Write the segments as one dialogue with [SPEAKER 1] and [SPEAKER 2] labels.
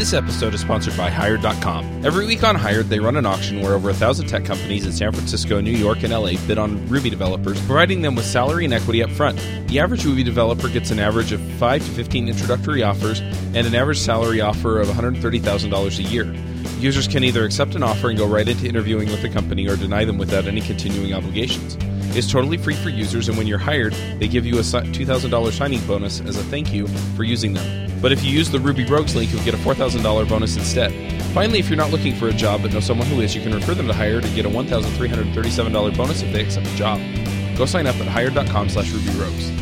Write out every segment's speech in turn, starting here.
[SPEAKER 1] This episode is sponsored by Hired.com. Every week on Hired, they run an auction where over a thousand tech companies in San Francisco, New York, and LA bid on Ruby developers, providing them with salary and equity up front. The average Ruby developer gets an average of 5 to 15 introductory offers and an average salary offer of $130,000 a year. Users can either accept an offer and go right into interviewing with the company or deny them without any continuing obligations. It's totally free for users, and when you're hired, they give you a $2,000 signing bonus as a thank you for using them. But if you use the Ruby Rogues link, you'll get a $4,000 bonus instead. Finally, if you're not looking for a job but know someone who is, you can refer them to Hired and get a $1,337 bonus if they accept a job. Go sign up at hired.com slash rubyrogues.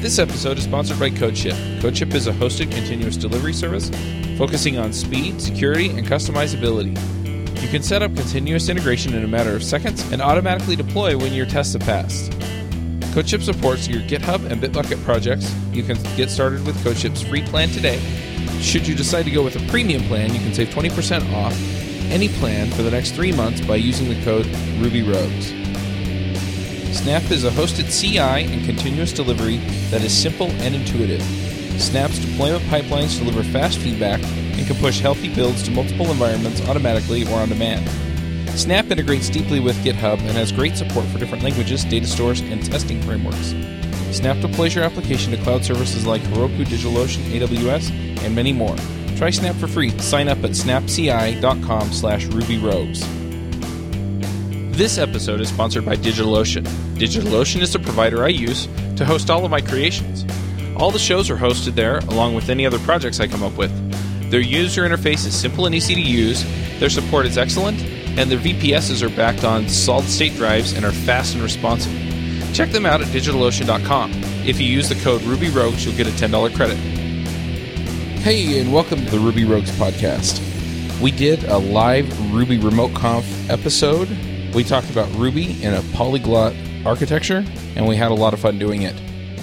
[SPEAKER 1] This episode is sponsored by CodeShip. CodeShip is a hosted continuous delivery service focusing on speed, security, and customizability. You can set up continuous integration in a matter of seconds and automatically deploy when your tests have passed. CodeShip supports your GitHub and Bitbucket projects. You can get started with CodeShip's free plan today. Should you decide to go with a premium plan, you can save 20% off any plan for the next three months by using the code RubyRogues. Snap is a hosted CI and continuous delivery that is simple and intuitive. Snap's deployment pipelines deliver fast feedback and can push healthy builds to multiple environments automatically or on demand. Snap integrates deeply with GitHub and has great support for different languages, data stores, and testing frameworks. Snap deploys your application to cloud services like Heroku, DigitalOcean, AWS, and many more. Try Snap for free. Sign up at snapci.com slash rubyrogues. This episode is sponsored by DigitalOcean. DigitalOcean is the provider I use to host all of my creations. All the shows are hosted there, along with any other projects I come up with. Their user interface is simple and easy to use, their support is excellent, and their VPSs are backed on solid state drives and are fast and responsive. Check them out at digitalocean.com. If you use the code RubyRogues, you'll get a $10 credit. Hey, and welcome to the Ruby Rogues podcast. We did a live Ruby Remote Conf episode. We talked about Ruby in a polyglot architecture, and we had a lot of fun doing it.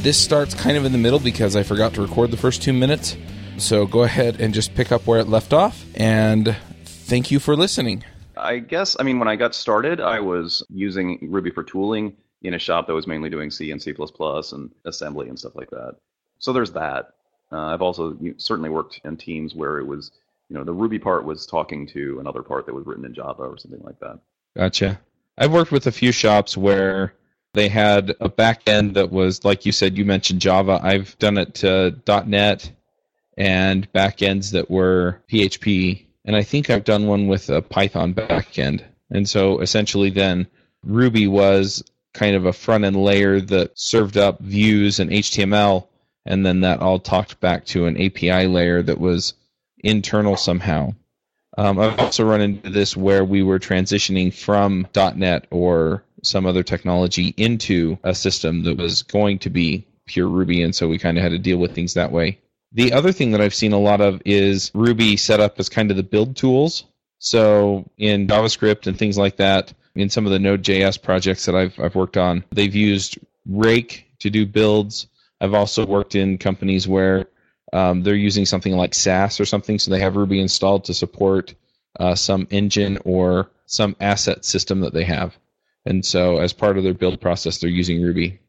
[SPEAKER 1] This starts kind of in the middle because I forgot to record the first two minutes. So go ahead and just pick up where it left off, and thank you for listening.
[SPEAKER 2] I guess, I mean, when I got started, I was using Ruby for tooling in a shop that was mainly doing C and C++ and assembly and stuff like that. So there's that. Uh, I've also certainly worked in teams where it was, you know, the Ruby part was talking to another part that was written in Java or something like that.
[SPEAKER 1] Gotcha. I've worked with a few shops where they had a back end that was, like you said, you mentioned Java. I've done it to .NET and backends that were PHP and I think I've done one with a Python backend. And so essentially, then Ruby was kind of a front end layer that served up views and HTML, and then that all talked back to an API layer that was internal somehow. Um, I've also run into this where we were transitioning from .NET or some other technology into a system that was going to be pure Ruby, and so we kind of had to deal with things that way. The other thing that I've seen a lot of is Ruby set up as kind of the build tools. So in JavaScript and things like that, in some of the Node.js projects that I've, I've worked on, they've used Rake to do builds. I've also worked in companies where um, they're using something like Sass or something, so they have Ruby installed to support uh, some engine or some asset system that they have. And so, as part of their build process, they're using Ruby.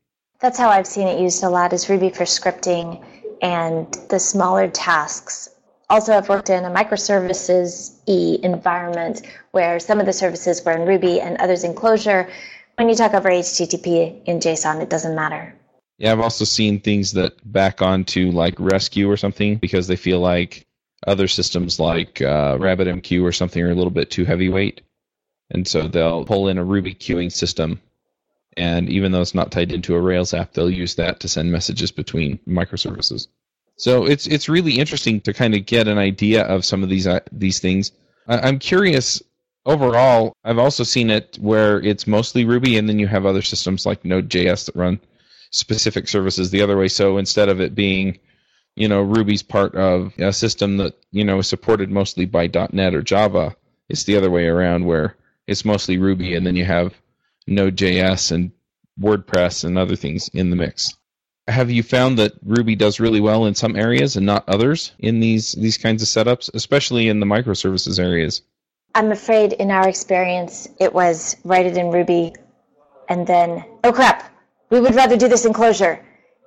[SPEAKER 3] That's how I've seen it used a lot is Ruby for scripting and the smaller tasks. Also, I've worked in a microservices E environment where some of the services were in Ruby and others in Clojure. When you talk over HTTP in JSON, it doesn't matter.
[SPEAKER 1] Yeah, I've also seen things that back onto like Resque or something because they feel like other systems like uh, RabbitMQ or something are a little bit too heavyweight. And so they'll pull in a Ruby queuing system and even though it's not tied into a Rails app, they'll use that to send messages between microservices. So it's it's really interesting to kind of get an idea of some of these uh, these things. I, I'm curious overall. I've also seen it where it's mostly Ruby, and then you have other systems like Node.js that run specific services the other way. So instead of it being you know Ruby's part of a system that you know is supported mostly by .NET or Java, it's the other way around where it's mostly Ruby, and then you have Node.js and WordPress and other things in the mix. Have you found that Ruby does really well in some areas and not others in these these kinds of setups, especially in the microservices areas?
[SPEAKER 3] I'm afraid in our experience it was write it in Ruby and then oh crap, we would rather do this in Clojure.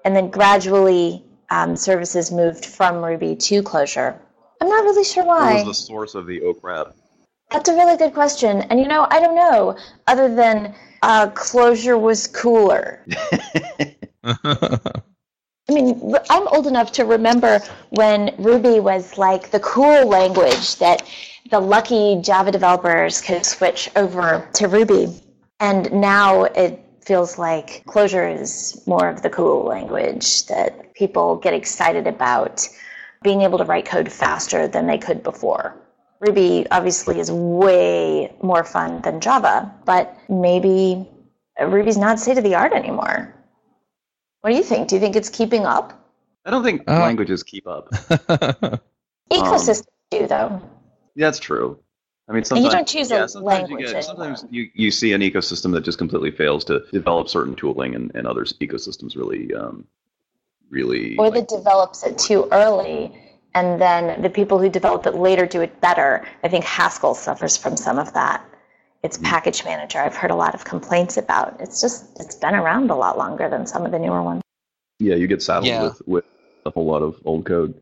[SPEAKER 3] And then gradually um, services moved from Ruby to Clojure. I'm not really sure why.
[SPEAKER 2] What was the source of the oak rap?
[SPEAKER 3] That's a really good question. And you know, I don't know, other than uh, Clojure was cooler. I mean, I'm old enough to remember when Ruby was like the cool language that the lucky Java developers could switch over to Ruby. And now it feels like Clojure is more of the cool language that people get excited about being able to write code faster than they could before. Ruby obviously is way more fun than Java, but maybe Ruby's not state of the art anymore. What do you think? Do you think it's keeping up?
[SPEAKER 2] I don't think uh, languages keep up.
[SPEAKER 3] Ecosystems um, do, though.
[SPEAKER 2] Yeah, that's true. I mean, sometimes
[SPEAKER 3] and you don't choose
[SPEAKER 2] yeah,
[SPEAKER 3] a language.
[SPEAKER 2] You get, sometimes you, you see an ecosystem that just completely fails to develop certain tooling, and, and other ecosystems really, um, really.
[SPEAKER 3] Or like, that develops it too early, and then the people who develop it later do it better. I think Haskell suffers from some of that. It's mm-hmm. package manager. I've heard a lot of complaints about. It's just it's been around a lot longer than some of the newer ones.
[SPEAKER 2] Yeah, you get saddled yeah. with with a whole lot of old code.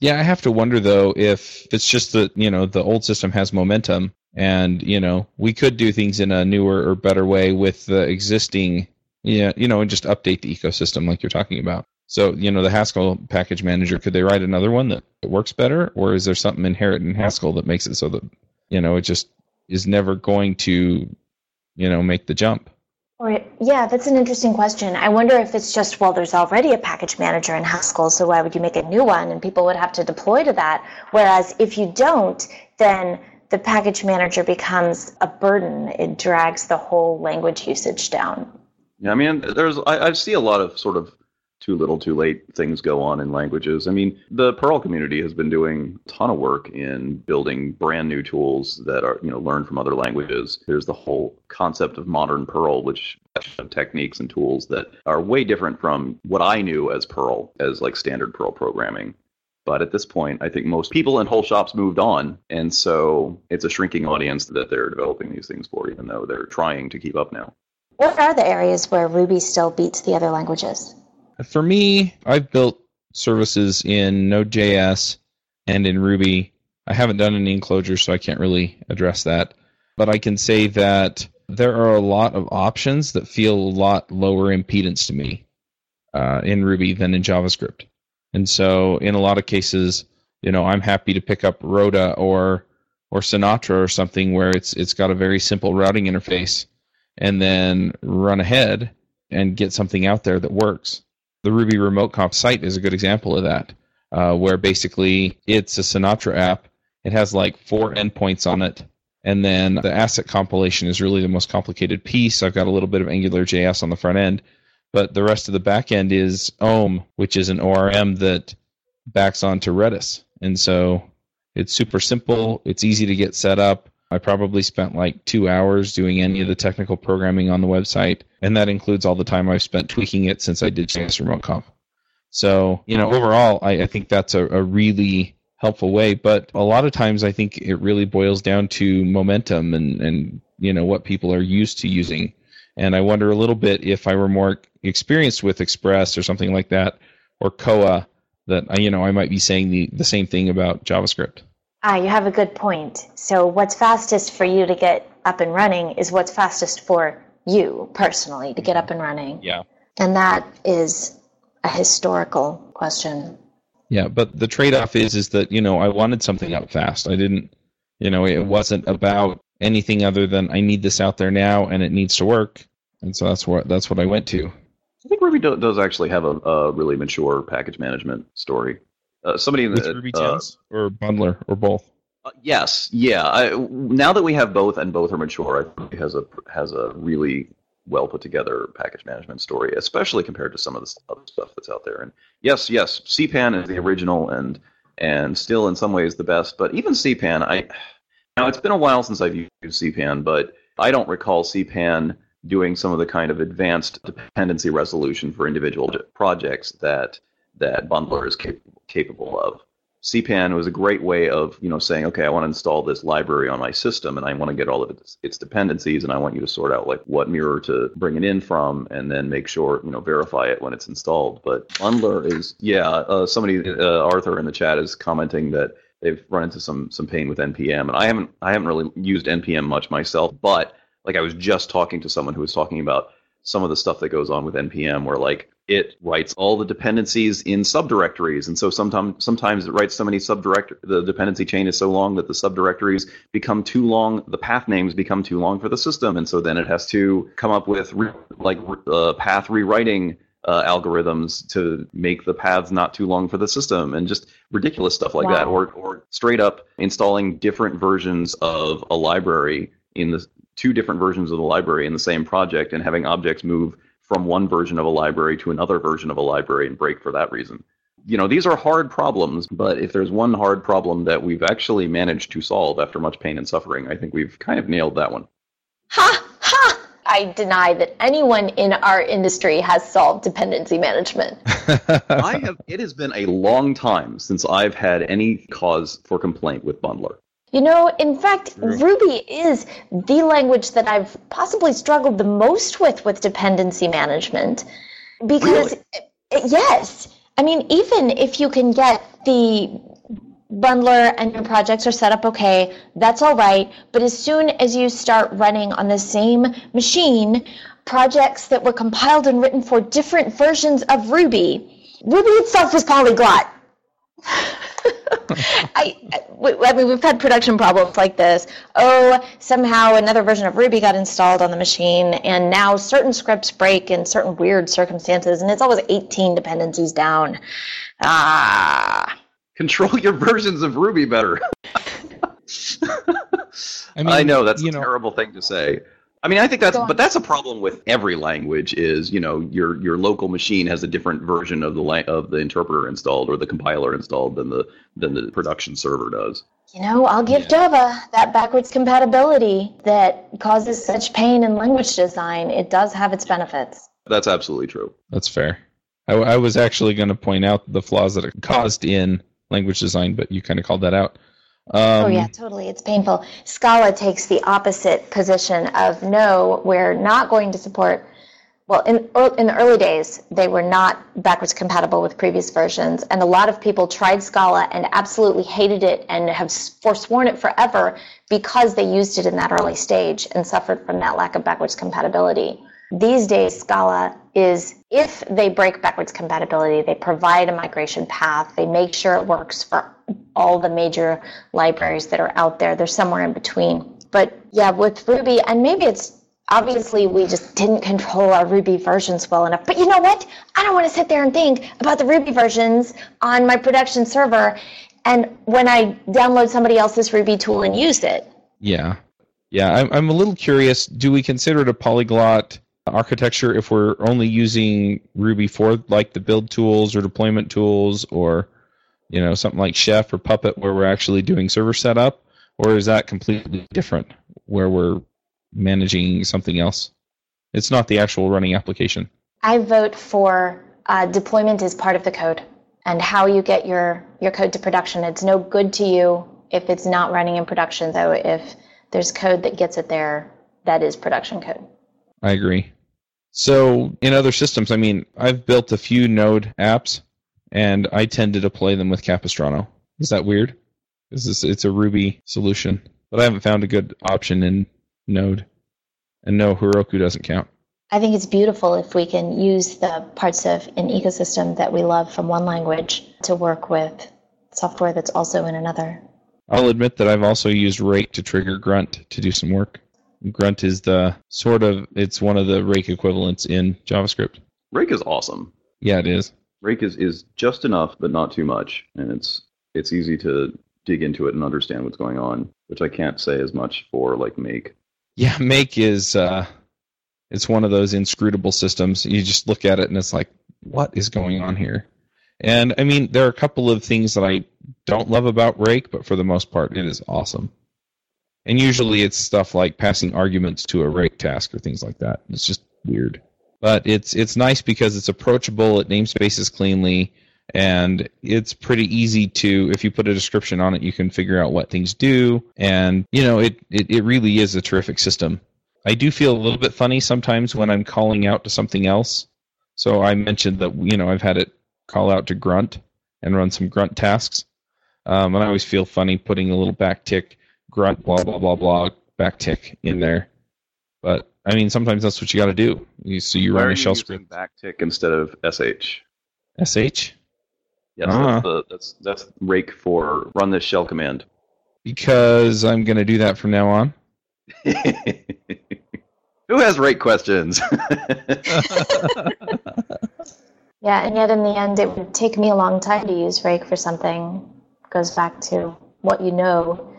[SPEAKER 1] Yeah, I have to wonder though if it's just that you know the old system has momentum, and you know we could do things in a newer or better way with the existing, yeah, you know, and just update the ecosystem like you're talking about. So you know the Haskell package manager, could they write another one that works better, or is there something inherent in Haskell that makes it so that you know it just is never going to, you know, make the jump?
[SPEAKER 3] Right. Yeah, that's an interesting question. I wonder if it's just, well, there's already a package manager in Haskell, so why would you make a new one? And people would have to deploy to that. Whereas if you don't, then the package manager becomes a burden. It drags the whole language usage down.
[SPEAKER 2] Yeah, I mean, there's I, I see a lot of sort of too little, too late things go on in languages. I mean, the Perl community has been doing a ton of work in building brand new tools that are, you know, learned from other languages. There's the whole concept of modern Perl, which techniques and tools that are way different from what I knew as Perl, as like standard Perl programming. But at this point, I think most people in whole shops moved on. And so it's a shrinking audience that they're developing these things for, even though they're trying to keep up now.
[SPEAKER 3] What are the areas where Ruby still beats the other languages?
[SPEAKER 1] For me, I've built services in Node.js and in Ruby. I haven't done any enclosures, so I can't really address that. But I can say that there are a lot of options that feel a lot lower impedance to me uh, in Ruby than in JavaScript. And so, in a lot of cases, you know, I'm happy to pick up Roda or or Sinatra or something where it's it's got a very simple routing interface, and then run ahead and get something out there that works the Ruby Remote Conf site is a good example of that, uh, where basically it's a Sinatra app. It has like four endpoints on it, and then the asset compilation is really the most complicated piece. I've got a little bit of Angular JS on the front end, but the rest of the back end is Ohm, which is an ORM that backs onto Redis. And so it's super simple. It's easy to get set up. I probably spent like two hours doing any of the technical programming on the website, and that includes all the time I've spent tweaking it since I did JS Remote Conf. So, you know, overall, I, I think that's a, a really helpful way. But a lot of times, I think it really boils down to momentum and, and you know what people are used to using. And I wonder a little bit if I were more experienced with Express or something like that, or Koa, that I, you know I might be saying the, the same thing about JavaScript.
[SPEAKER 3] Ah, you have a good point. So, what's fastest for you to get up and running is what's fastest for you personally to get up and running.
[SPEAKER 1] Yeah.
[SPEAKER 3] And that is a historical question.
[SPEAKER 1] Yeah, but the trade-off is is that you know I wanted something up fast. I didn't, you know, it wasn't about anything other than I need this out there now and it needs to work, and so that's what that's what I went to.
[SPEAKER 2] I think Ruby does actually have a, a really mature package management story. Uh, somebody in the
[SPEAKER 1] With Ruby uh, or bundler or both.
[SPEAKER 2] Uh, yes, yeah. I, now that we have both and both are mature, I think it has a has a really well put together package management story, especially compared to some of the other stuff that's out there. And yes, yes, CPAN is the original and and still in some ways the best. But even CPAN, I now it's been a while since I've used CPAN, but I don't recall CPAN doing some of the kind of advanced dependency resolution for individual projects that that Bundler is cap- capable of. CPAN was a great way of, you know, saying, okay, I want to install this library on my system, and I want to get all of its, its dependencies, and I want you to sort out like what mirror to bring it in from, and then make sure, you know, verify it when it's installed. But Bundler is, yeah, uh, somebody, uh, Arthur in the chat is commenting that they've run into some some pain with npm, and I haven't I haven't really used npm much myself, but like I was just talking to someone who was talking about some of the stuff that goes on with npm, where like it writes all the dependencies in subdirectories, and so sometimes sometimes it writes so many subdirectory the dependency chain is so long that the subdirectories become too long, the path names become too long for the system, and so then it has to come up with re- like uh, path rewriting uh, algorithms to make the paths not too long for the system, and just ridiculous stuff like wow. that, or or straight up installing different versions of a library in the two different versions of the library in the same project, and having objects move from one version of a library to another version of a library and break for that reason. You know, these are hard problems, but if there's one hard problem that we've actually managed to solve after much pain and suffering, I think we've kind of nailed that one.
[SPEAKER 3] Ha! Ha! I deny that anyone in our industry has solved dependency management.
[SPEAKER 2] I have it has been a long time since I've had any cause for complaint with Bundler.
[SPEAKER 3] You know, in fact, Ruby is the language that I've possibly struggled the most with with dependency management. Because, really? yes, I mean, even if you can get the bundler and your projects are set up okay, that's all right. But as soon as you start running on the same machine, projects that were compiled and written for different versions of Ruby, Ruby itself was polyglot. I, I mean, we've had production problems like this. Oh, somehow another version of Ruby got installed on the machine, and now certain scripts break in certain weird circumstances, and it's always 18 dependencies down. Ah.
[SPEAKER 2] Control your versions of Ruby better. I, mean, I know that's a know, terrible thing to say. I mean, I think that's, but that's a problem with every language. Is you know your your local machine has a different version of the la- of the interpreter installed or the compiler installed than the than the production server does.
[SPEAKER 3] You know, I'll give yeah. Java that backwards compatibility that causes such pain in language design. It does have its benefits.
[SPEAKER 2] That's absolutely true.
[SPEAKER 1] That's fair. I, I was actually going to point out the flaws that it caused in language design, but you kind of called that out.
[SPEAKER 3] Um, oh yeah, totally. It's painful. Scala takes the opposite position of no, we're not going to support. Well, in in the early days, they were not backwards compatible with previous versions, and a lot of people tried Scala and absolutely hated it and have forsworn it forever because they used it in that early stage and suffered from that lack of backwards compatibility. These days, Scala is if they break backwards compatibility, they provide a migration path, they make sure it works for all the major libraries that are out there. They're somewhere in between. But yeah, with Ruby, and maybe it's obviously we just didn't control our Ruby versions well enough. But you know what? I don't want to sit there and think about the Ruby versions on my production server and when I download somebody else's Ruby tool and use it.
[SPEAKER 1] Yeah. Yeah, I'm, I'm a little curious. Do we consider it a polyglot architecture if we're only using Ruby for like the build tools or deployment tools or you know something like Chef or Puppet where we're actually doing server setup, or is that completely different where we're managing something else? It's not the actual running application.
[SPEAKER 3] I vote for uh, deployment is part of the code and how you get your your code to production. It's no good to you if it's not running in production, though. If there's code that gets it there, that is production code.
[SPEAKER 1] I agree. So in other systems, I mean, I've built a few Node apps, and I tend to deploy them with Capistrano. Is that weird? Is it's a Ruby solution, but I haven't found a good option in Node. And no, Heroku doesn't count.
[SPEAKER 3] I think it's beautiful if we can use the parts of an ecosystem that we love from one language to work with software that's also in another.
[SPEAKER 1] I'll admit that I've also used Rake to trigger Grunt to do some work. Grunt is the sort of it's one of the rake equivalents in JavaScript.
[SPEAKER 2] Rake is awesome.
[SPEAKER 1] Yeah, it is.
[SPEAKER 2] Rake is, is just enough, but not too much, and it's it's easy to dig into it and understand what's going on, which I can't say as much for like Make.
[SPEAKER 1] Yeah, Make is uh, it's one of those inscrutable systems. You just look at it and it's like, what is going on here? And I mean, there are a couple of things that I don't love about Rake, but for the most part, it is awesome. And usually it's stuff like passing arguments to a rake task or things like that. It's just weird. But it's it's nice because it's approachable, it namespaces cleanly, and it's pretty easy to if you put a description on it you can figure out what things do and you know it, it, it really is a terrific system i do feel a little bit funny sometimes when i'm calling out to something else so i mentioned that you know i've had it call out to grunt and run some grunt tasks Um, and I always feel funny putting a little backtick grunt blah blah blah blah backtick in there. But I mean, sometimes that's what you got to do. You, so you
[SPEAKER 2] Why
[SPEAKER 1] run a shell
[SPEAKER 2] using
[SPEAKER 1] script.
[SPEAKER 2] backtick instead of sh?
[SPEAKER 1] Sh
[SPEAKER 2] Yes,
[SPEAKER 1] Ah.
[SPEAKER 2] that's, the, that's that's rake for run this shell command.
[SPEAKER 1] because I'm going to do that from now on.
[SPEAKER 2] Who has rake questions?
[SPEAKER 3] Yeah, and yet in the end, it would take me a long time to use Rake for something. Goes back to what you know.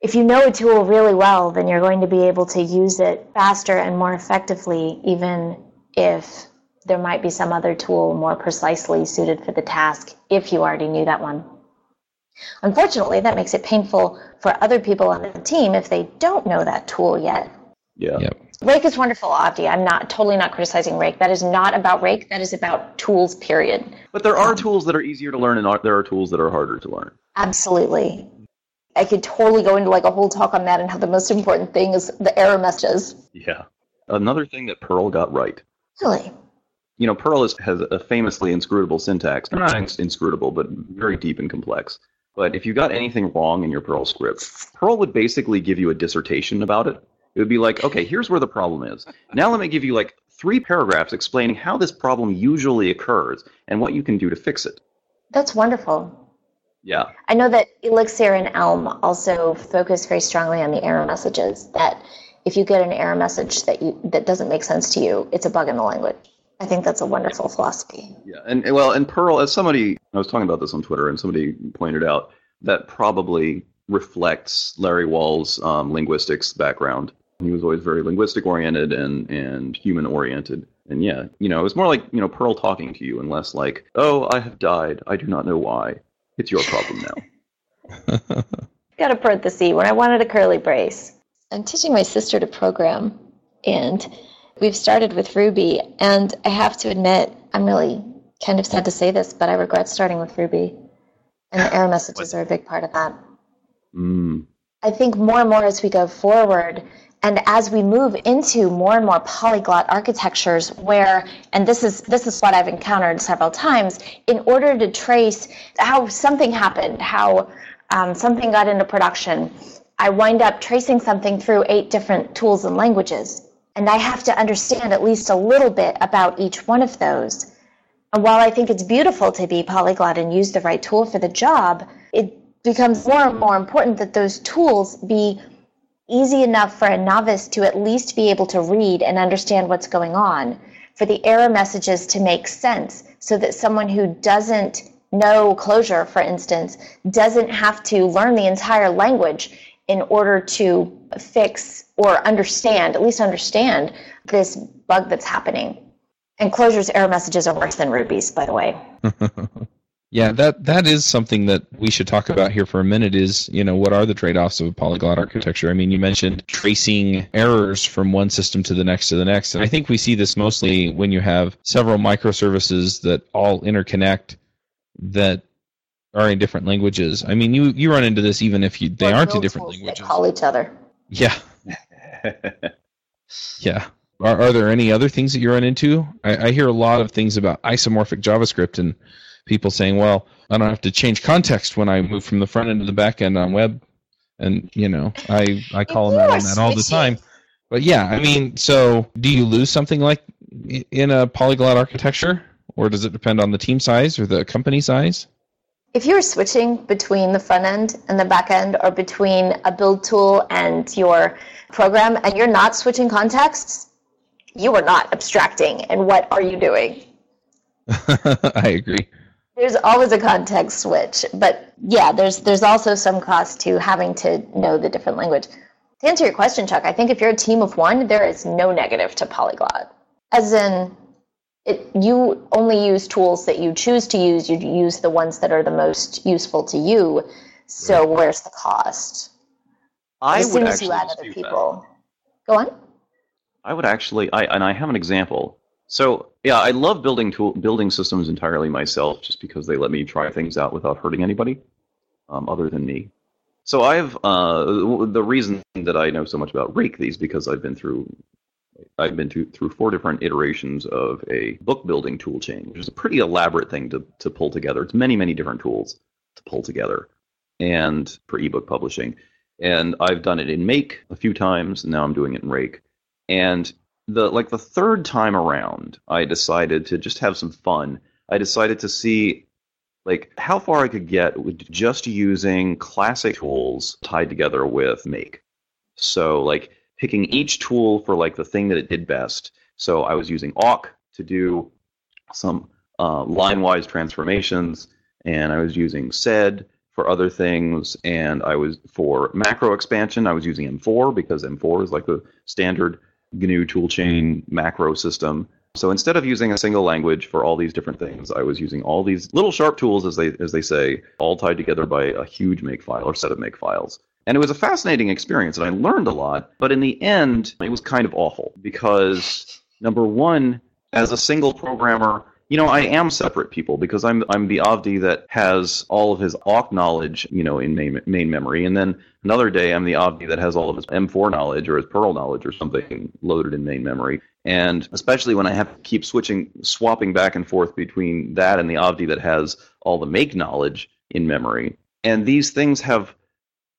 [SPEAKER 3] If you know a tool really well, then you're going to be able to use it faster and more effectively, even if there might be some other tool more precisely suited for the task if you already knew that one. Unfortunately, that makes it painful for other people on the team if they don't know that tool yet.
[SPEAKER 2] yeah.
[SPEAKER 1] Yep.
[SPEAKER 3] Rake is wonderful, Avdi. I'm not totally not criticizing Rake. That is not about Rake. That is about tools, period.
[SPEAKER 2] But there are um, tools that are easier to learn, and are- there are tools that are harder to learn.
[SPEAKER 3] Absolutely. I could totally go into like a whole talk on that and how the most important thing is the error messages.
[SPEAKER 2] Yeah. Another thing that Perl got right.
[SPEAKER 3] Really?
[SPEAKER 2] You know, Perl is, has a famously inscrutable syntax. Not inscrutable, but very deep and complex. But if you got anything wrong in your Perl script, Perl would basically give you a dissertation about it. It would be like, okay, here's where the problem is. Now let me give you like three paragraphs explaining how this problem usually occurs and what you can do to fix it.
[SPEAKER 3] That's wonderful.
[SPEAKER 2] Yeah.
[SPEAKER 3] I know that Elixir and Elm also focus very strongly on the error messages. That if you get an error message that you that doesn't make sense to you, it's a bug in the language. I think that's a wonderful philosophy.
[SPEAKER 2] Yeah, and well, and Perl, as somebody, I was talking about this on Twitter, and somebody pointed out that probably reflects Larry Wall's um, linguistics background. He was always very linguistic oriented and and human oriented. And yeah, you know, it was more like you know Perl talking to you, and less like, oh, I have died, I do not know why. It's your problem now.
[SPEAKER 3] Got a parenthesis when I wanted a curly brace. I'm teaching my sister to program, and we've started with Ruby. And I have to admit, I'm really kind of sad to say this, but I regret starting with Ruby. And the error messages are a big part of that.
[SPEAKER 2] Mm,
[SPEAKER 3] I think more and more as we go forward, and as we move into more and more polyglot architectures, where and this is this is what I've encountered several times, in order to trace how something happened, how um, something got into production, I wind up tracing something through eight different tools and languages, and I have to understand at least a little bit about each one of those. And while I think it's beautiful to be polyglot and use the right tool for the job, it becomes more and more important that those tools be easy enough for a novice to at least be able to read and understand what's going on, for the error messages to make sense, so that someone who doesn't know Clojure, for instance, doesn't have to learn the entire language in order to fix or understand, at least understand, this bug that's happening. And Clojure's error messages are worse than Ruby's, by the way.
[SPEAKER 1] Yeah, that that is something that we should talk about here for a minute. Is you know what are the trade-offs of a polyglot architecture? I mean, you mentioned tracing errors from one system to the next to the next, and I think we see this mostly when you have several microservices that all interconnect that are in different languages. I mean, you you run into this even if you they
[SPEAKER 3] Or
[SPEAKER 1] aren't in different
[SPEAKER 3] tools that
[SPEAKER 1] languages.
[SPEAKER 3] Call each other.
[SPEAKER 1] Yeah, yeah. Are, are there any other things that you run into? I, I hear a lot of things about isomorphic JavaScript and people saying, "Well, I don't have to change context when I move from the front end to the back end on web." And you know, I I call them out on that all the time. But yeah, I mean, so do you lose something like in a polyglot architecture, or does it depend on the team size or the company size?
[SPEAKER 3] If you're switching between the front end and the back end, or between a build tool and your program, and you're not switching contexts, you are not abstracting. And what are you doing?
[SPEAKER 1] I agree.
[SPEAKER 3] There's always a context switch, but yeah, there's there's also some cost to having to know the different language. To answer your question, Chuck, I think if you're a team of one, there is no negative to polyglot. As in, it, you only use tools that you choose to use. You use the ones that are the most useful to you. So where's the cost?
[SPEAKER 2] I
[SPEAKER 3] as
[SPEAKER 2] would
[SPEAKER 3] soon as you add other
[SPEAKER 2] dispute that.
[SPEAKER 3] people, go on.
[SPEAKER 2] I would actually, I and I have an example. So yeah, I love building tool, building systems entirely myself, just because they let me try things out without hurting anybody, um, other than me. So I've uh, the reason that I know so much about Rake these because I've been through, I've been through, through four different iterations of a book building tool chain, which is a pretty elaborate thing to to pull together. It's many many different tools to pull together and for ebook publishing. And I've done it in Make a few times, and now I'm doing it in Rake. And the like the third time around, I decided to just have some fun. I decided to see like how far I could get with just using classic tools tied together with Make. So like picking each tool for like the thing that it did best. So I was using awk to do some uh, line-wise transformations, and I was using sed for other things, and I was for macro expansion. I was using M4 because M4 is like the standard GNU toolchain macro system. So instead of using a single language for all these different things, I was using all these little sharp tools, as they as they say, all tied together by a huge makefile or set of makefiles. And it was a fascinating experience, and I learned a lot. But in the end, it was kind of awful because number one, as a single programmer, you know, I am separate people because I'm I'm the Avdi that has all of his awk knowledge, you know, in main, main memory, and then another day I'm the Avdi that has all of his M4 knowledge or his Perl knowledge or something loaded in main memory. And especially when I have to keep switching, swapping back and forth between that and the Avdi that has all the make knowledge in memory. And these things have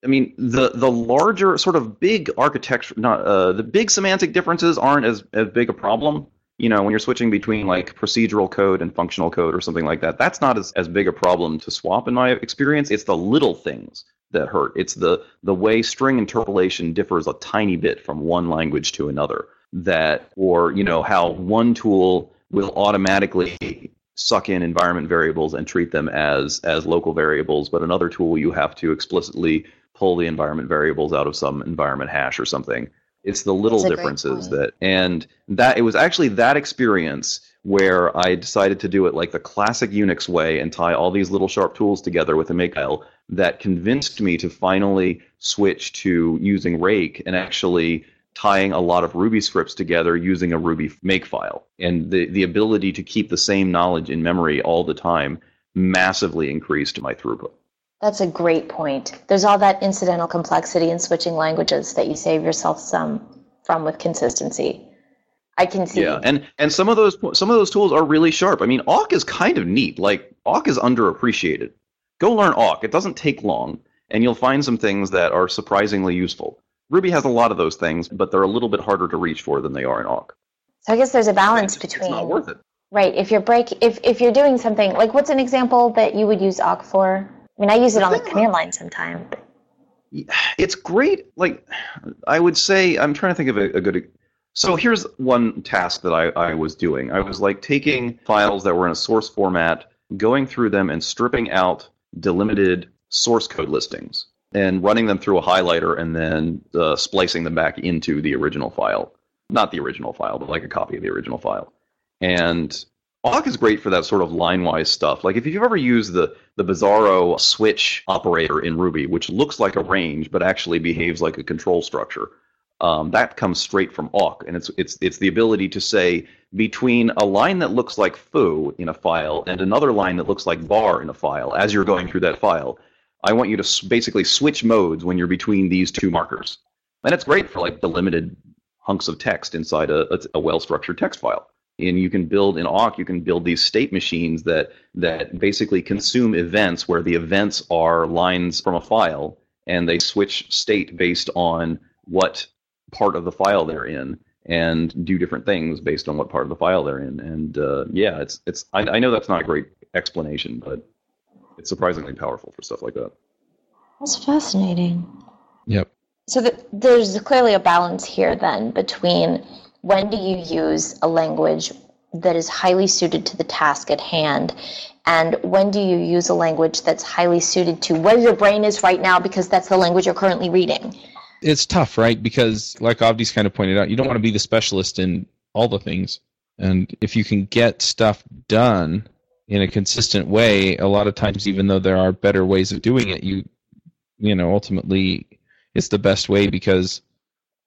[SPEAKER 2] I mean, the the larger sort of big architecture, not uh, the big semantic differences aren't as as big a problem you know, when you're switching between like procedural code and functional code or something like that, that's not as, as big a problem to swap in my experience. It's the little things that hurt. It's the the way string interpolation differs a tiny bit from one language to another. That or, you know, how one tool will automatically suck in environment variables and treat them as as local variables, but another tool you have to explicitly pull the environment variables out of some environment hash or something. It's the little differences that, and that it was actually that experience where I decided to do it like the classic Unix way and tie all these little sharp tools together with a makefile that convinced me to finally switch to using Rake and actually tying a lot of Ruby scripts together using a Ruby makefile. And the, the ability to keep the same knowledge in memory all the time massively increased my throughput.
[SPEAKER 3] That's a great point. There's all that incidental complexity in switching languages that you save yourself some from with consistency. I can see.
[SPEAKER 2] Yeah, and and some of those some of those tools are really sharp. I mean, awk is kind of neat. Like awk is underappreciated. Go learn awk. It doesn't take long, and you'll find some things that are surprisingly useful. Ruby has a lot of those things, but they're a little bit harder to reach for than they are in awk.
[SPEAKER 3] So I guess there's a balance between.
[SPEAKER 2] It's not worth it.
[SPEAKER 3] Right. If you're break, if if you're doing something like what's an example that you would use awk for? I mean, I use it on the command line sometimes.
[SPEAKER 2] It's great. Like, I would say, I'm trying to think of a, a good. So here's one task that I, I was doing. I was like taking files that were in a source format, going through them and stripping out delimited source code listings and running them through a highlighter and then uh, splicing them back into the original file. Not the original file, but like a copy of the original file. And Awk is great for that sort of line-wise stuff. Like if you've ever used the the Bizarro switch operator in Ruby, which looks like a range but actually behaves like a control structure, um, that comes straight from awk, and it's it's it's the ability to say between a line that looks like foo in a file and another line that looks like bar in a file as you're going through that file. I want you to basically switch modes when you're between these two markers, and it's great for like delimited hunks of text inside a, a well-structured text file and you can build in awk you can build these state machines that that basically consume events where the events are lines from a file and they switch state based on what part of the file they're in and do different things based on what part of the file they're in. And uh, yeah it's it's I, I know that's not a great explanation but it's surprisingly powerful for stuff like that.
[SPEAKER 3] That's fascinating.
[SPEAKER 1] Yep.
[SPEAKER 3] So the, there's clearly a balance here then between when do you use a language that is highly suited to the task at hand? And when do you use a language that's highly suited to where your brain is right now because that's the language you're currently reading?
[SPEAKER 1] It's tough, right? Because, like Avdi's kind of pointed out, you don't want to be the specialist in all the things. And if you can get stuff done in a consistent way, a lot of times, even though there are better ways of doing it, you, you know, ultimately it's the best way because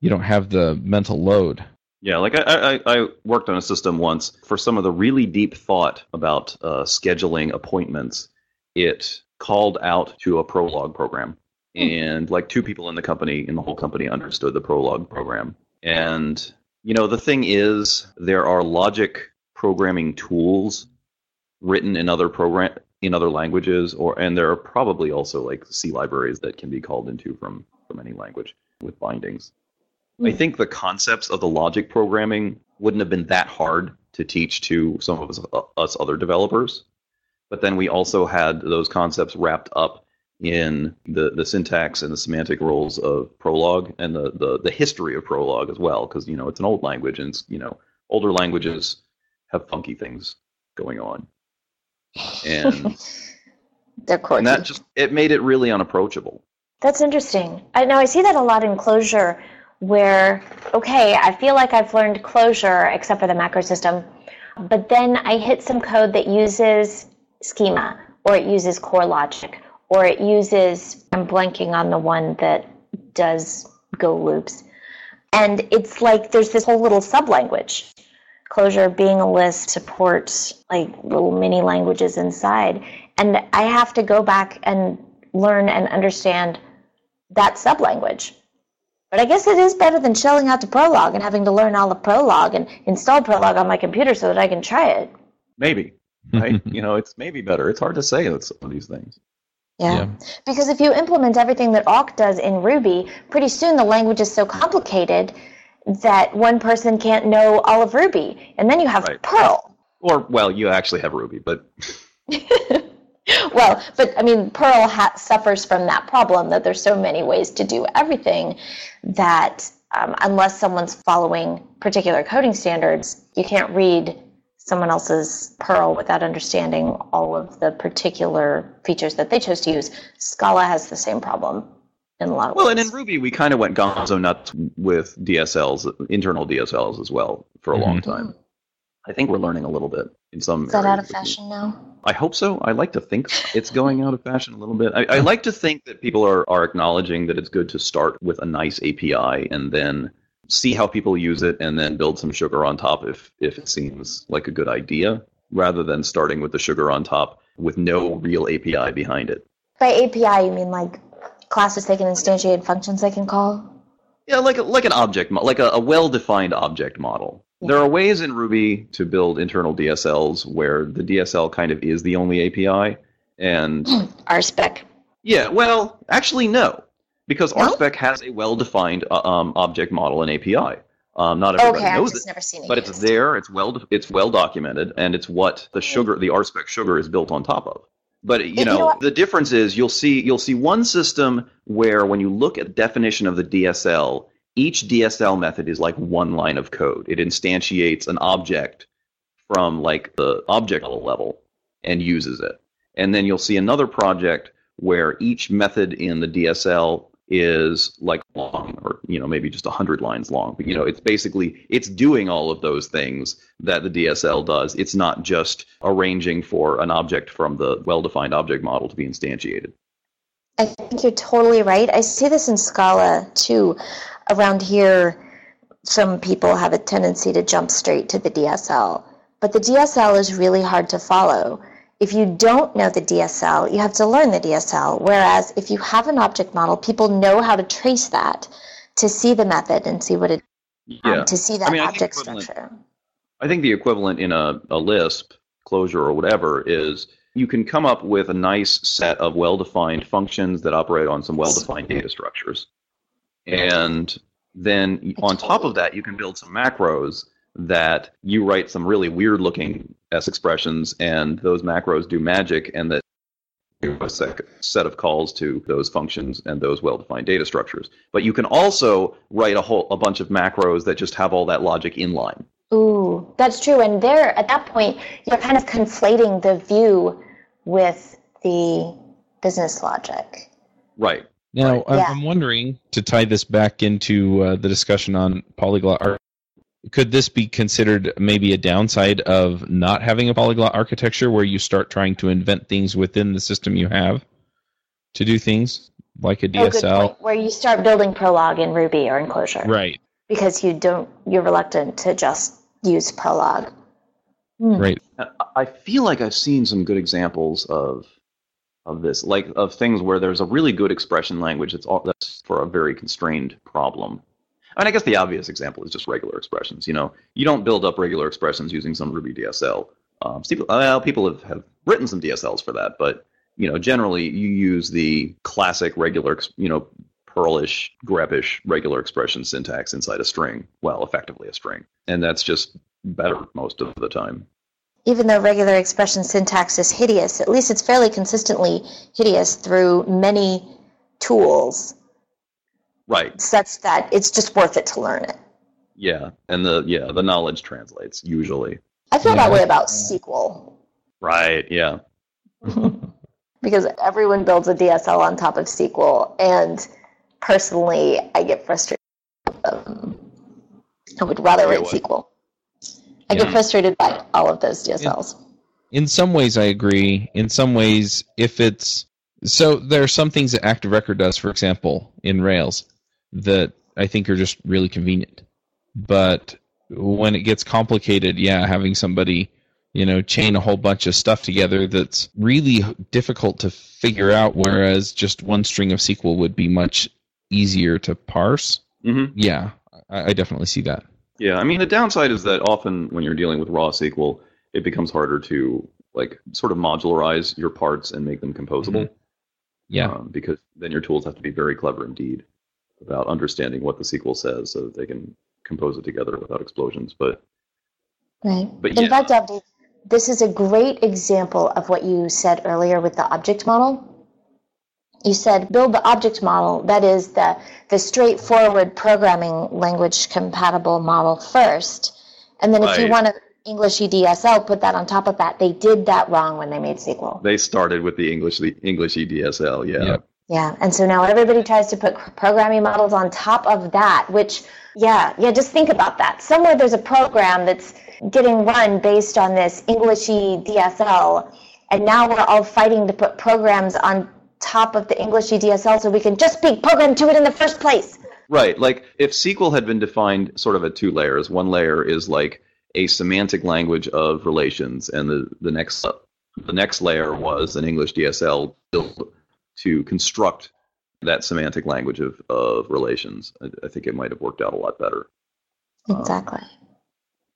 [SPEAKER 1] you don't have the mental load.
[SPEAKER 2] Yeah, like I, I, I, worked on a system once for some of the really deep thought about uh, scheduling appointments. It called out to a Prolog program, hmm. and like two people in the company, in the whole company, understood the Prolog program. And you know, the thing is, there are logic programming tools written in other program in other languages, or and there are probably also like C libraries that can be called into from from any language with bindings. I
[SPEAKER 3] Hmm.
[SPEAKER 2] think the concepts of the logic programming wouldn't have been that hard to teach to some of us, uh, us other developers. But then we also had those concepts wrapped up in the, the syntax and the semantic roles of Prolog and the, the, the history of Prolog as well, because you know it's an old language and it's, you know older languages have funky things going on, and
[SPEAKER 3] They're quirky.
[SPEAKER 2] and that just it made it really unapproachable.
[SPEAKER 3] That's interesting. I know I see that a lot in Clojure where, okay, I feel like I've learned Clojure except for the macro system, but then I hit some code that uses schema or it uses core logic or it uses, I'm blanking on the one that does go loops. And it's like there's this whole little sub language. Clojure being a Lisp supports like little mini languages inside. And I have to go back and learn and understand that sub language. But I guess it is better than shelling out to Prolog and having to learn all of Prolog and install Prolog on my computer so that I can try it.
[SPEAKER 2] Maybe, right? you know, it's maybe better. It's hard to say with some of these things.
[SPEAKER 3] Yeah.
[SPEAKER 1] Yeah.
[SPEAKER 3] Because if you implement everything that awk does in Ruby, pretty soon the language is so complicated that one person can't know all of Ruby. And then you have
[SPEAKER 2] Right.
[SPEAKER 3] Perl.
[SPEAKER 2] Or well, you actually have Ruby, but
[SPEAKER 3] well, but I mean, Perl ha- suffers from that problem that there's so many ways to do everything that um, unless someone's following particular coding standards, you can't read someone else's Perl without understanding all of the particular features that they chose to use. Scala has the same problem in a lot of
[SPEAKER 2] well,
[SPEAKER 3] ways.
[SPEAKER 2] and in Ruby we kind of went gonzo nuts with DSLs, internal DSLs as well for a long
[SPEAKER 1] Mhm.
[SPEAKER 2] time. I think we're learning a little bit in some.
[SPEAKER 3] is that out of fashion now?
[SPEAKER 2] I hope so. I like to think it's going out of fashion a little bit. I, I like to think that people are, are acknowledging that it's good to start with a nice API and then see how people use it and then build some sugar on top if, if it seems like a good idea, rather than starting with the sugar on top with no real API behind it.
[SPEAKER 3] By API, you mean like classes they can instantiate, functions they can call?
[SPEAKER 2] Yeah, like a, like an object, like a, a well-defined object model. There are ways in Ruby to build internal DSLs where the DSL kind of is the only API, and
[SPEAKER 3] RSpec.
[SPEAKER 2] Yeah, well, actually, no, because
[SPEAKER 3] No?
[SPEAKER 2] RSpec has a well-defined uh, um, object model and API. Um, not everybody
[SPEAKER 3] Okay,
[SPEAKER 2] knows it,
[SPEAKER 3] never seen it.
[SPEAKER 2] but it's there. It's well, it's well documented, and it's what the sugar, the RSpec sugar, is built on top of. But you
[SPEAKER 3] You
[SPEAKER 2] know,
[SPEAKER 3] know
[SPEAKER 2] the difference is you'll see you'll see one system where when you look at the definition of the DSL, each DSL method is like one line of code. It instantiates an object from like the object level and uses it. And then you'll see another project where each method in the DSL is like long or you know maybe just 100 lines long but you know it's basically it's doing all of those things that the DSL does it's not just arranging for an object from the well-defined object model to be instantiated
[SPEAKER 3] I think you're totally right. I see this in Scala too. Around here, some people have a tendency to jump straight to the DSL, but the DSL is really hard to follow. If you don't know the DSL, you have to learn the DSL. Whereas if you have an object model, people know how to trace that to see the method and see what it
[SPEAKER 2] yeah
[SPEAKER 3] um, to see that
[SPEAKER 2] I think
[SPEAKER 3] object
[SPEAKER 2] equivalent-
[SPEAKER 3] structure.
[SPEAKER 2] I think the equivalent in a, a Lisp Clojure or whatever is you can come up with a nice set of well-defined functions that operate on some well-defined data structures. And then on top of that, you can build some macros that you write some really weird-looking S expressions, and those macros do magic, and that do a sec- set of calls to those functions and those well-defined data structures. But you can also write a whole a bunch of macros that just have all that logic inline.
[SPEAKER 3] Ooh, that's true. And there, at that point, you're kind of conflating the view with the business logic.
[SPEAKER 2] Right.
[SPEAKER 1] Now,
[SPEAKER 2] Right.
[SPEAKER 1] I'm,
[SPEAKER 3] Yeah.
[SPEAKER 1] I'm wondering to tie this back into uh, the discussion on polyglot art. Could this be considered maybe a downside of not having a polyglot architecture where you start trying to invent things within the system you have to do things like a
[SPEAKER 3] Oh,
[SPEAKER 1] DSL?
[SPEAKER 3] point. Where you start building Prolog in Ruby or in Clojure.
[SPEAKER 1] right.
[SPEAKER 3] Because you don't, you're reluctant to just use Prolog. Hmm.
[SPEAKER 1] Right.
[SPEAKER 2] I- I feel like I've seen some good examples of of this, like of things where there's a really good expression language that's all, that's for a very constrained problem. I mean, I guess the obvious example is just regular expressions. You know, you don't build up regular expressions using some Ruby DSL. Um, well, people have, have written some DSLs for that, but you know, generally you use the classic regular, you know, Perlish, grepish regular expression syntax inside a string. Well, effectively a string, and that's just better most of the time.
[SPEAKER 3] Even though regular expression syntax is hideous, at least it's fairly consistently hideous through many tools.
[SPEAKER 2] Right.
[SPEAKER 3] Such that it's just worth it to learn it.
[SPEAKER 2] Yeah, and the yeah the knowledge translates usually.
[SPEAKER 3] I feel yeah. that way about SQL.
[SPEAKER 2] Right. Yeah.
[SPEAKER 3] because everyone builds a DSL on top of SQL, and personally, I get frustrated. Um, I would rather write SQL. I yeah. get frustrated by all of those DSLs.
[SPEAKER 1] In, in some ways, I agree. In some ways, if it's so, there are some things that Active Record does, for example, in Rails, that I think are just really convenient. But when it gets complicated, yeah, having somebody, you know, chain a whole bunch of stuff together that's really difficult to figure out, whereas just one string of SQL would be much easier to parse.
[SPEAKER 2] Mm-hmm.
[SPEAKER 1] Yeah, I, I definitely see that.
[SPEAKER 2] Yeah, I mean, the downside is that often when you're dealing with raw SQL, it becomes harder to like sort of modularize your parts and make them composable. Mm-hmm.
[SPEAKER 1] Yeah. Um,
[SPEAKER 2] because then your tools have to be very clever indeed about understanding what the SQL says so that they can compose it together without explosions. But
[SPEAKER 3] right. But in yeah. fact, Avdi, this is a great example of what you said earlier with the object model. You said build the object model, that is the, the straightforward programming language compatible model first. And then if right. you want to Englishy DSL, put that on top of that. They did that wrong when they made SQL.
[SPEAKER 2] They started with the English the Englishy DSL, yeah.
[SPEAKER 3] Yep. Yeah, and so now everybody tries to put programming models on top of that, which, yeah, yeah, just think about that. Somewhere there's a program that's getting run based on this Englishy DSL, and now we're all fighting to put programs on top of the English DSL so we can just be programmed to it in the first place.
[SPEAKER 2] Right, like if SQL had been defined sort of at two layers, one layer is like a semantic language of relations, and the, the next the next layer was an English DSL built to construct that semantic language of, of relations. I, I think it might have worked out a lot better.
[SPEAKER 3] Exactly. Um,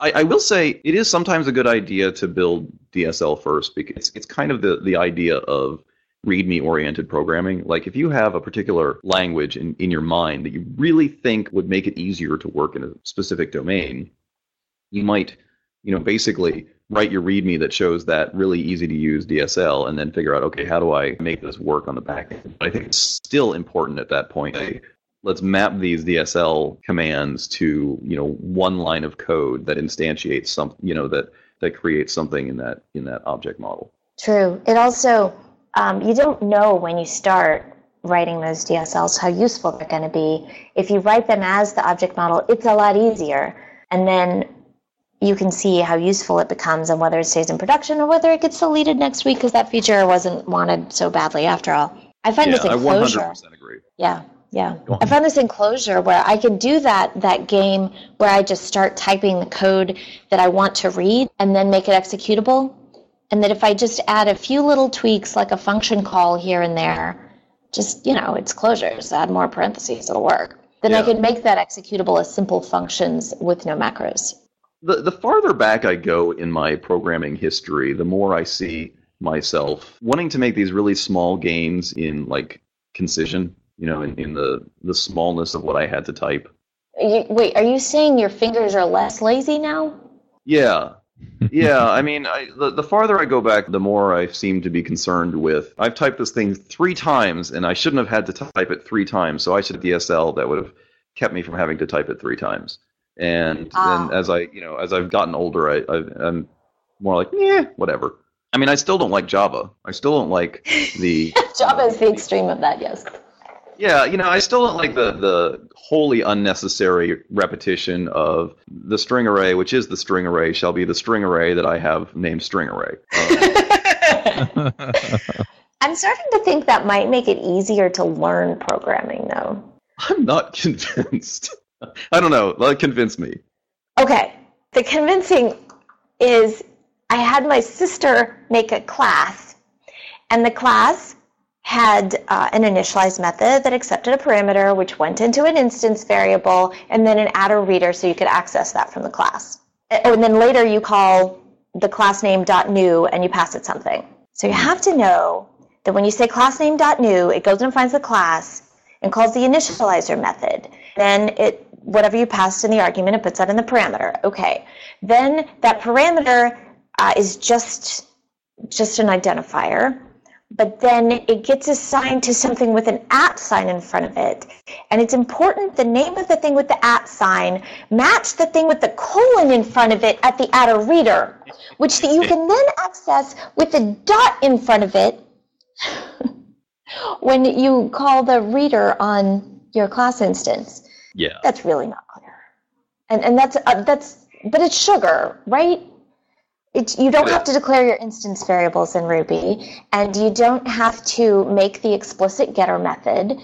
[SPEAKER 2] I, I, will say it is sometimes a good idea to build DSL first because it's, it's kind of the, the idea of README oriented programming. Like if you have a particular language in, in your mind that you really think would make it easier to work in a specific domain, you might, you know, basically write your README that shows that really easy to use DSL and then figure out, okay, how do I make this work on the back end? But I think it's still important at that point. Hey, let's map these DSL commands to, you know, one line of code that instantiates some, you know, that that creates something in that in that object model.
[SPEAKER 3] True. It also um, you don't know when you start writing those DSLs how useful they're going to be. If you write them as the object model, it's a lot easier. And then you can see how useful it becomes and whether it stays in production or whether it gets deleted next week because that feature wasn't wanted so badly after all. I find
[SPEAKER 2] yeah,
[SPEAKER 3] this enclosure. Clojure.
[SPEAKER 2] I 100% agree.
[SPEAKER 3] Yeah, yeah. I found this in Clojure where I can do that that game where I just start typing the code that I want to read and then make it executable. And that if I just add a few little tweaks like a function call here and there, just you know, it's Clojure, just add more parentheses, it'll work. Then yeah. I can make that executable as simple functions with no macros
[SPEAKER 2] the the farther back I go in my programming history, the more I see myself wanting to make these really small gains in like concision, you know, in, in the the smallness of what I had to type.
[SPEAKER 3] You, wait, are you saying your fingers are less lazy now?
[SPEAKER 2] Yeah. Yeah, I mean, I, the, the farther I go back, the more I seem to be concerned with. I've typed this thing three times, and I shouldn't have had to type it three times, so I should have DSL that would have kept me from having to type it three times. And ah. then as I, you know, as I've gotten older, I, I, am more like, yeah, whatever. I mean, I still don't like Java. I still don't like the
[SPEAKER 3] Java is the extreme of that. Yes.
[SPEAKER 2] Yeah, you know, I still don't like the the wholly unnecessary repetition of the string array, which is the string array, shall be the string array that I have named string array.
[SPEAKER 3] Um, I'm starting to think that might make it easier to learn programming, though.
[SPEAKER 2] I'm not convinced. I don't know. Like, convince me.
[SPEAKER 3] Okay. The convincing is I had my sister make a class, and the class had uh, an initialize method that accepted a parameter, which went into an instance variable, and then an attr_reader so you could access that from the class. Oh, and then later you call the class name .new and you pass it something. So you have to know that when you say class name .new, it goes and finds the class and calls the initializer method. Then it whatever you passed in the argument, it puts that in the parameter. Okay. Then that parameter uh, is just just an identifier but then it gets assigned to something with an at sign in front of it. And it's important the name of the thing with the at sign match the thing with the colon in front of it at the attr_reader, which you can then access with a dot in front of it when you call the reader on your class instance.
[SPEAKER 2] Yeah.
[SPEAKER 3] That's really not clear. And and that's uh, that's but it's sugar, right? It, you don't have to declare your instance variables in Ruby, and you don't have to make the explicit getter method.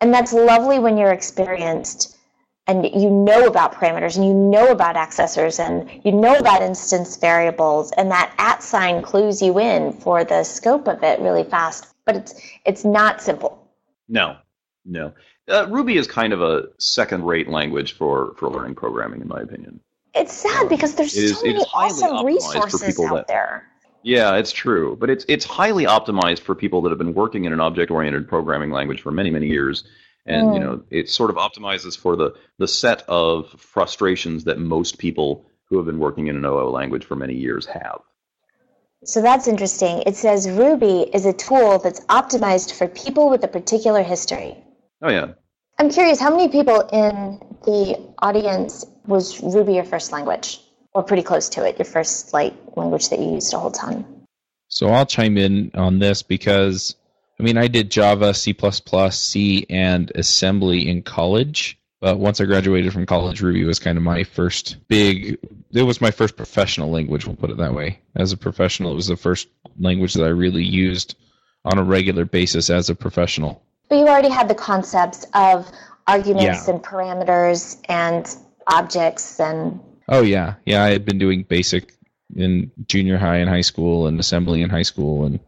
[SPEAKER 3] And that's lovely when you're experienced and you know about parameters and you know about accessors and you know about instance variables, and that at sign clues you in for the scope of it really fast. But it's it's not simple.
[SPEAKER 2] No, no. Uh, Ruby is kind of a second-rate language for for learning programming, in my opinion.
[SPEAKER 3] It's sad because there's
[SPEAKER 2] It
[SPEAKER 3] so many awesome resources out
[SPEAKER 2] that-
[SPEAKER 3] there.
[SPEAKER 2] Yeah, it's true, but it's it's highly optimized for people that have been working in an object-oriented programming language for many many years, and you
[SPEAKER 3] Mm.
[SPEAKER 2] know it sort of optimizes for the the set of frustrations that most people who have been working in an OO language for many years have.
[SPEAKER 3] So that's interesting. It says Ruby is a tool that's optimized for people with a particular history.
[SPEAKER 2] Oh yeah,
[SPEAKER 3] I'm curious, how many people in the audience was Ruby your first language? Or pretty close to it, your first like language that you used a whole ton?
[SPEAKER 1] So I'll chime in on this because I mean I did Java, C++, C, and assembly in college. But once I graduated from college, Ruby was kind of my first big. It was my first professional language. We'll put it that way. As a professional, it was the first language that I really used on a regular basis as a professional.
[SPEAKER 3] But you already had the concepts of arguments
[SPEAKER 1] Yeah.
[SPEAKER 3] and parameters and objects and
[SPEAKER 1] Oh yeah, yeah. I had been doing basic in junior high and high school, and assembly in high school, and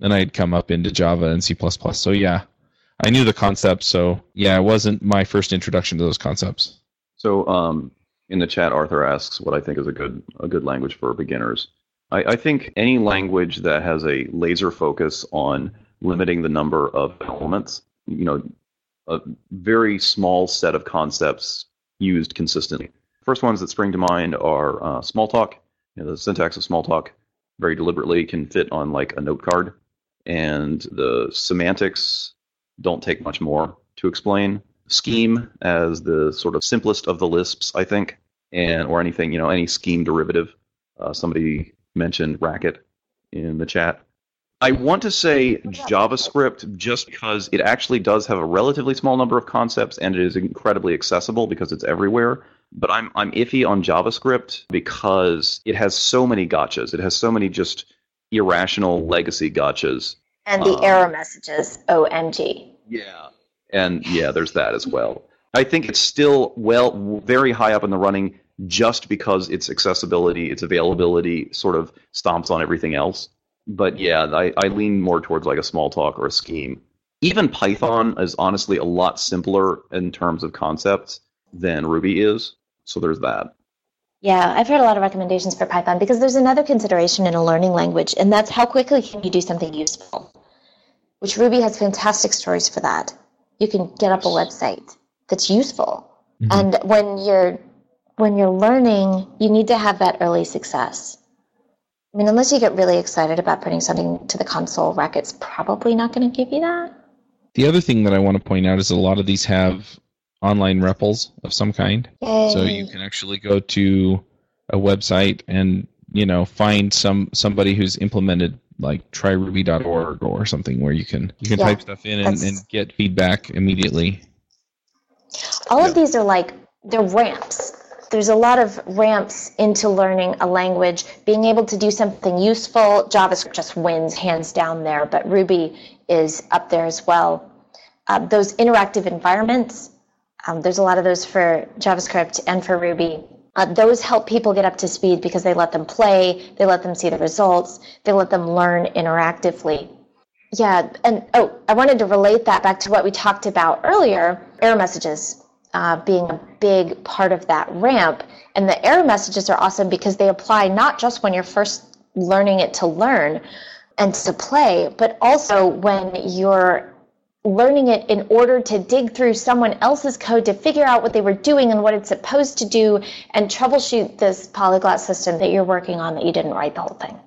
[SPEAKER 1] then I had come up into Java and C++. So yeah, I knew the concepts. So yeah, it wasn't my first introduction to those concepts.
[SPEAKER 2] So um, in the chat, Arthur asks what I think is a good a good language for beginners. I, I think any language that has a laser focus on limiting the number of elements, you know, a very small set of concepts used consistently. First ones that spring to mind are uh, Smalltalk. You know, the syntax of Smalltalk very deliberately can fit on like a note card, and the semantics don't take much more to explain. Scheme as the sort of simplest of the Lisps, I think, and or anything you know any scheme derivative. Uh, somebody mentioned Racket in the chat. I want to say JavaScript just because it actually does have a relatively small number of concepts and it is incredibly accessible because it's everywhere. But I'm I'm iffy on JavaScript because it has so many gotchas. It has so many just irrational legacy gotchas.
[SPEAKER 3] and the
[SPEAKER 2] Um,
[SPEAKER 3] error messages. OMG.
[SPEAKER 2] Yeah. And yeah, there's that as well. I think it's still well very high up in the running just because its accessibility, its availability sort of stomps on everything else. But yeah, I, I lean more towards like a Smalltalk or a scheme. Even Python is honestly a lot simpler in terms of concepts than Ruby is. So there's that.
[SPEAKER 3] Yeah, I've heard a lot of recommendations for Python because there's another consideration in a learning language, and that's how quickly can you do something useful. Which Ruby has fantastic stories for that. You can get up a website that's useful,
[SPEAKER 1] Mhm.
[SPEAKER 3] and when you're when you're learning, you need to have that early success. I mean, unless you get really excited about putting something to the console, Racket's probably not going to give you that.
[SPEAKER 1] The other thing that I want to point out is a lot of these have online REPLs of some kind. So you can actually go to a website and you know find some somebody who's implemented like tryruby.org or something where you can you can
[SPEAKER 3] Yeah,
[SPEAKER 1] type stuff in and, and get feedback immediately.
[SPEAKER 3] All of these are like they're ramps. There's a lot of ramps into learning a language. Being able to do something useful, JavaScript just wins hands down there, but Ruby is up there as well. Uh, those interactive environments, um, there's a lot of those for JavaScript and for Ruby. Uh, those help people get up to speed because they let them play, they let them see the results, they let them learn interactively. Yeah, and oh, I wanted to relate that back to what we talked about earlier error messages. Uh, being a big part of that ramp. And the error messages are awesome because they apply not just when you're first learning it to learn and to play, but also when you're learning it in order to dig through someone else's code to figure out what they were doing and what it's supposed to do and troubleshoot this polyglot system that you're working on that you didn't write the whole thing.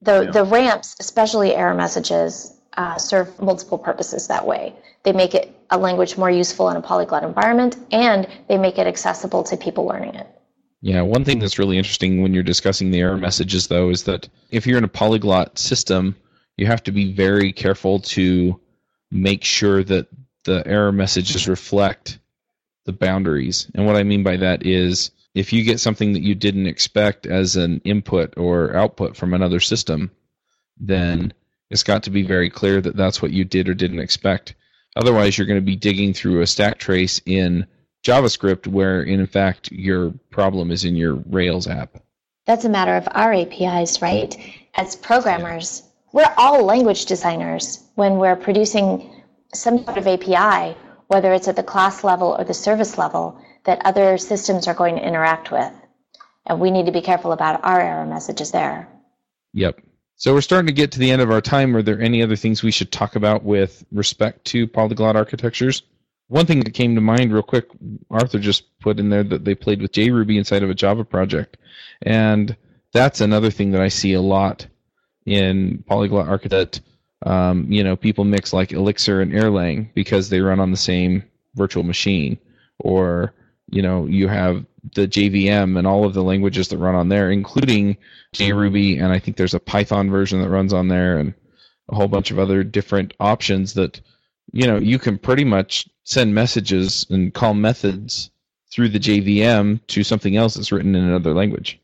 [SPEAKER 3] The, yeah. the ramps, especially error messages, uh, serve multiple purposes that way. They make it a language more useful in a polyglot environment and they make it accessible to people learning it.
[SPEAKER 1] Yeah, one thing that's really interesting when you're discussing the error messages, though, is that if you're in a polyglot system, you have to be very careful to make sure that the error messages reflect the boundaries. And what I mean by that is if you get something that you didn't expect as an input or output from another system, then it's got to be very clear that that's what you did or didn't expect. Otherwise, you're going to be digging through a stack trace in JavaScript where, in fact, your problem is in your Rails app.
[SPEAKER 3] That's a matter of our APIs, right? As programmers, we're all language designers when we're producing some sort of API, whether it's at the class level or the service level, that other systems are going to interact with. And we need to be careful about our error messages there.
[SPEAKER 1] Yep. So we're starting to get to the end of our time. Are there any other things we should talk about with respect to polyglot architectures? one thing that came to mind real quick, Arthur just put in there that they played with JRuby inside of a Java project, and that's another thing that I see a lot in Polyglot Architect. Um, you know, people mix like Elixir and Erlang because they run on the same virtual machine, or you know, you have the JVM and all of the languages that run on there, including JRuby, and I think there's a Python version that runs on there, and a whole bunch of other different options that you know you can pretty much send messages and call methods through the JVM to something else that's written in another language.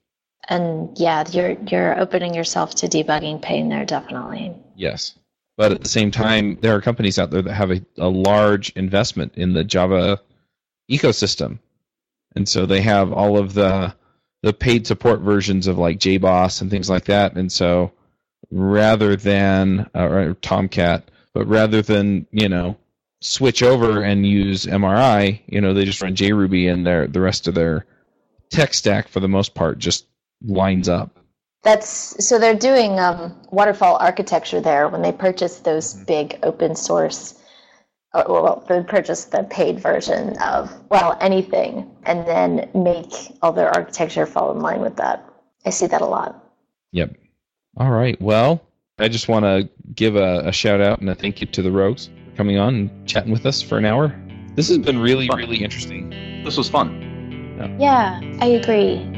[SPEAKER 3] And yeah, you're you're opening yourself to debugging pain there, definitely.
[SPEAKER 1] Yes, but at the same time, there are companies out there that have a, a large investment in the Java ecosystem, and so they have all of the the paid support versions of like JBoss and things like that. And so rather than uh, or Tomcat, but rather than you know switch over and use MRI, you know, they just run JRuby and their the rest of their tech stack for the most part just lines up.
[SPEAKER 3] That's so they're doing um, waterfall architecture there when they purchase those mm-hmm. big open source. Uh, well, they purchase the paid version of well anything, and then make all their architecture fall in line with that. I see that a lot.
[SPEAKER 1] Yep. All right. Well, I just want to give a, a shout out and a thank you to the Rogues coming on and chatting with us for an hour. This has been really, fun. really interesting.
[SPEAKER 2] This was fun.
[SPEAKER 3] Yeah. yeah, I agree.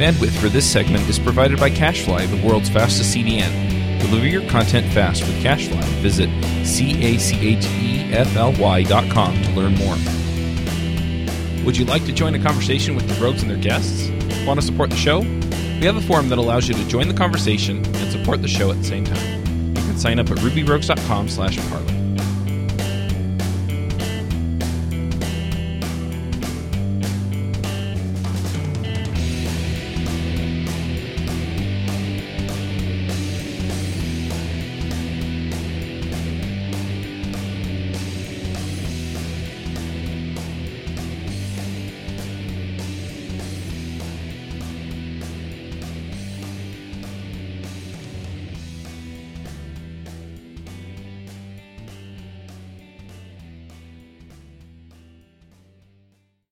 [SPEAKER 1] Bandwidth for this segment is provided by CacheFly, the world's fastest CDN. Deliver your content fast with CacheFly. Visit c-a-c-h-e-f-l-y.com to learn more. Would you like to join a conversation with the Rogues and their guests? Want to support the show? We have a forum that allows you to join the conversation and support the show at the same time. You can sign up at rubyrogues.com slash parlay.